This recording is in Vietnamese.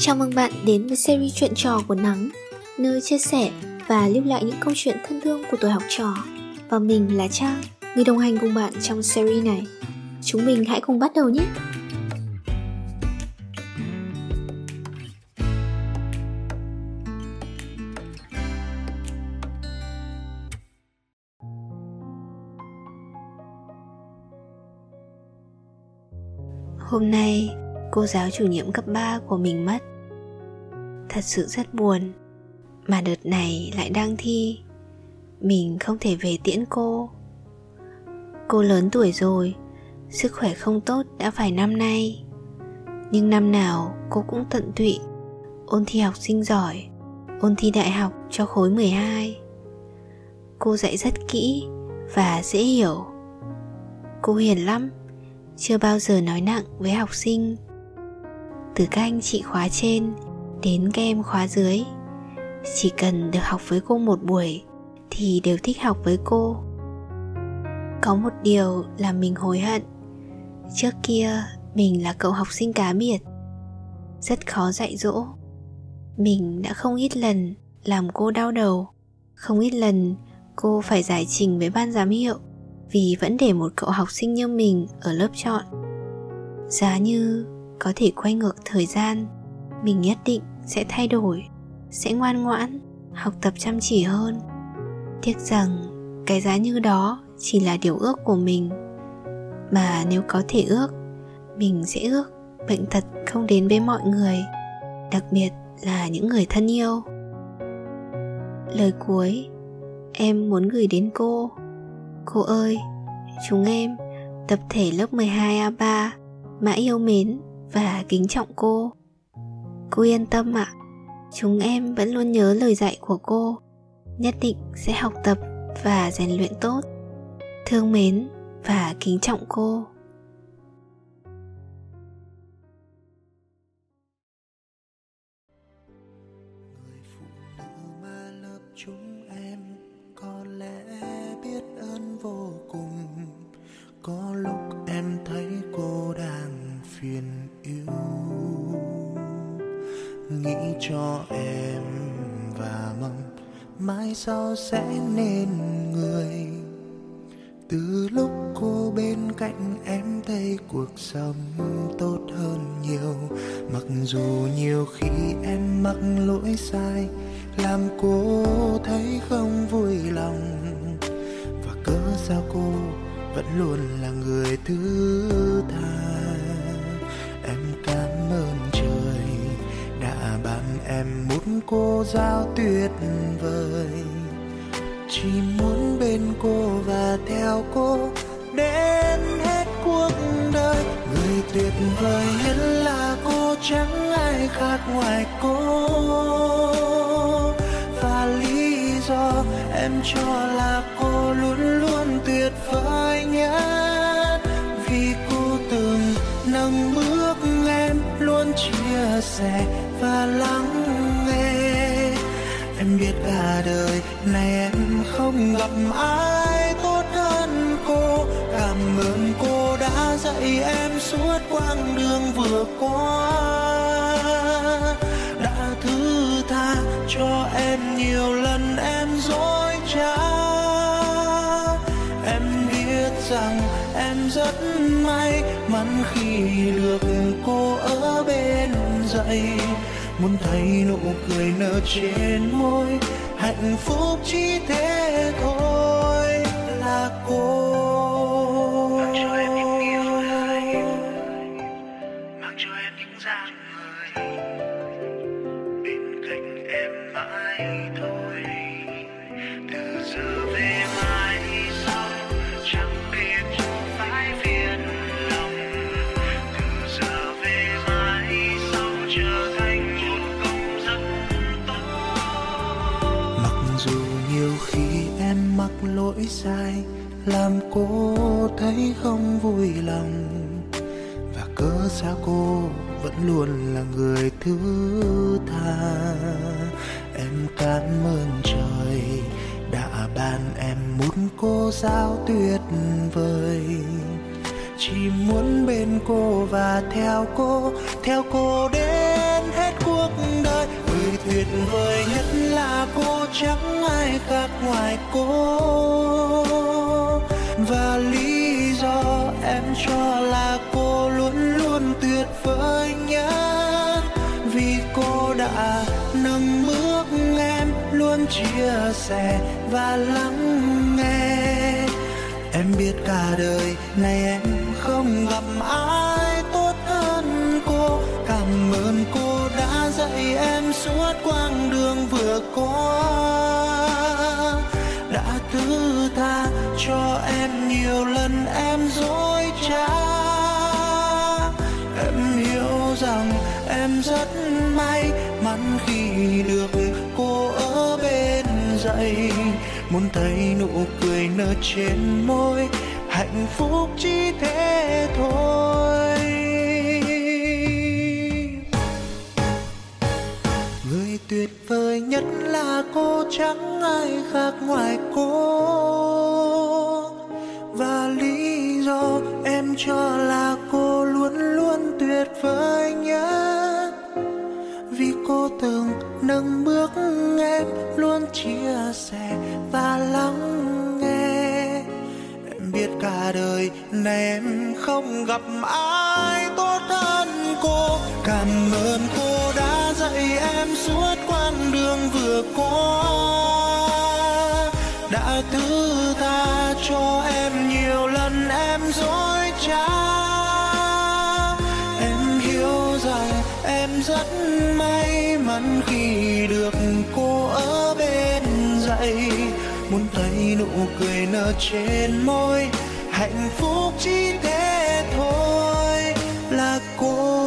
Chào mừng bạn đến với series chuyện trò của Nắng, nơi chia sẻ và lưu lại những câu chuyện thân thương của tuổi học trò. Và mình là Trang, người đồng hành cùng bạn trong series này. Chúng mình hãy cùng bắt đầu nhé! Hôm nay, cô giáo chủ nhiệm cấp 3 của mình mất. Thật sự rất buồn, mà đợt này lại đang thi. Mình không thể về tiễn cô. Cô lớn tuổi rồi, sức khỏe không tốt đã phải năm nay. Nhưng năm nào cô cũng tận tụy, ôn thi học sinh giỏi, ôn thi đại học cho khối 12. Cô dạy rất kỹ và dễ hiểu. Cô hiền lắm, chưa bao giờ nói nặng với học sinh từ các anh chị khóa trên đến các em khóa dưới. Chỉ cần được học với cô một buổi thì đều thích học với cô. Có một điều là mình hối hận. Trước kia mình là cậu học sinh cá biệt, rất khó dạy dỗ. Mình đã không ít lần làm cô đau đầu, không ít lần cô phải giải trình với ban giám hiệu vì vẫn để một cậu học sinh như mình ở lớp chọn. Giá như có thể quay ngược thời gian. Mình nhất định sẽ thay đổi sẽ ngoan ngoãn học tập chăm chỉ hơn. Tiếc rằng cái giá như đó chỉ là điều ước của mình. Mà nếu có thể ước mình sẽ ước bệnh tật không đến với mọi người đặc biệt là những người thân yêu. Lời cuối em muốn gửi đến cô. Cô ơi, chúng em, tập thể lớp 12A3 mãi yêu mến và kính trọng cô. Cô yên tâm ạ, à, chúng em vẫn luôn nhớ lời dạy của cô, nhất định sẽ học tập và rèn luyện tốt. Thương mến và kính trọng cô. Lúc em thấy cô đang phiền yếu nghĩ cho em và mong mai sau sẽ nên người. Từ lúc cô bên cạnh em thấy cuộc sống tốt hơn nhiều, mặc dù nhiều khi em mắc lỗi sai, làm cô thấy không vui lòng vẫn luôn là người thứ tha. Em cảm ơn trời đã ban em một cô giáo tuyệt vời. Chỉ muốn bên cô và theo cô đến hết cuộc đời. Người tuyệt vời nhất là cô, chẳng ai khác ngoài cô. Và lý do em cho này em không gặp ai tốt hơn cô. Cảm ơn cô đã dạy em suốt quãng đường vừa qua. Đã thứ tha cho em nhiều lần em dối trá. Em biết rằng em rất may mắn khi được cô ở bên dậy muốn thấy nụ cười nở trên môi, hạnh phúc chỉ thế thôi là cô. Mang cho em những yêu mang cho em những dáng người. Làm cô thấy không vui lòng. Và cớ sao cô vẫn luôn là người thứ tha. Em cảm ơn trời đã ban em một cô giáo tuyệt vời. Chỉ muốn bên cô và theo cô theo cô đến hết cuộc đời. Tuyệt vời nhất là cô, chẳng ai khác ngoài cô. Chia sẻ và lắng nghe. Em biết cả đời này em không gặp ai tốt hơn cô. Cảm ơn cô đã dạy em suốt quãng đường vừa qua. Đã thứ tha cho em nhiều lần em dối trá. Em hiểu rằng em rất may mắn khi được cô dậy, muốn thấy nụ cười nở trên môi, hạnh phúc chỉ thế thôi. Người tuyệt vời nhất là cô chẳng ai khác ngoài cô. Và lý do em cho là cô luôn luôn tuyệt vời nhất. Vì cô từng nâng bước em, luôn chia sẻ và lắng nghe. Em biết cả đời này em không gặp ai tốt hơn cô. Cảm ơn cô đã dạy em suốt quãng đường vừa qua. mãn khi được cô ở bên dậy. Muốn thấy nụ cười nở trên môi, hạnh phúc chỉ thế thôi. Là cô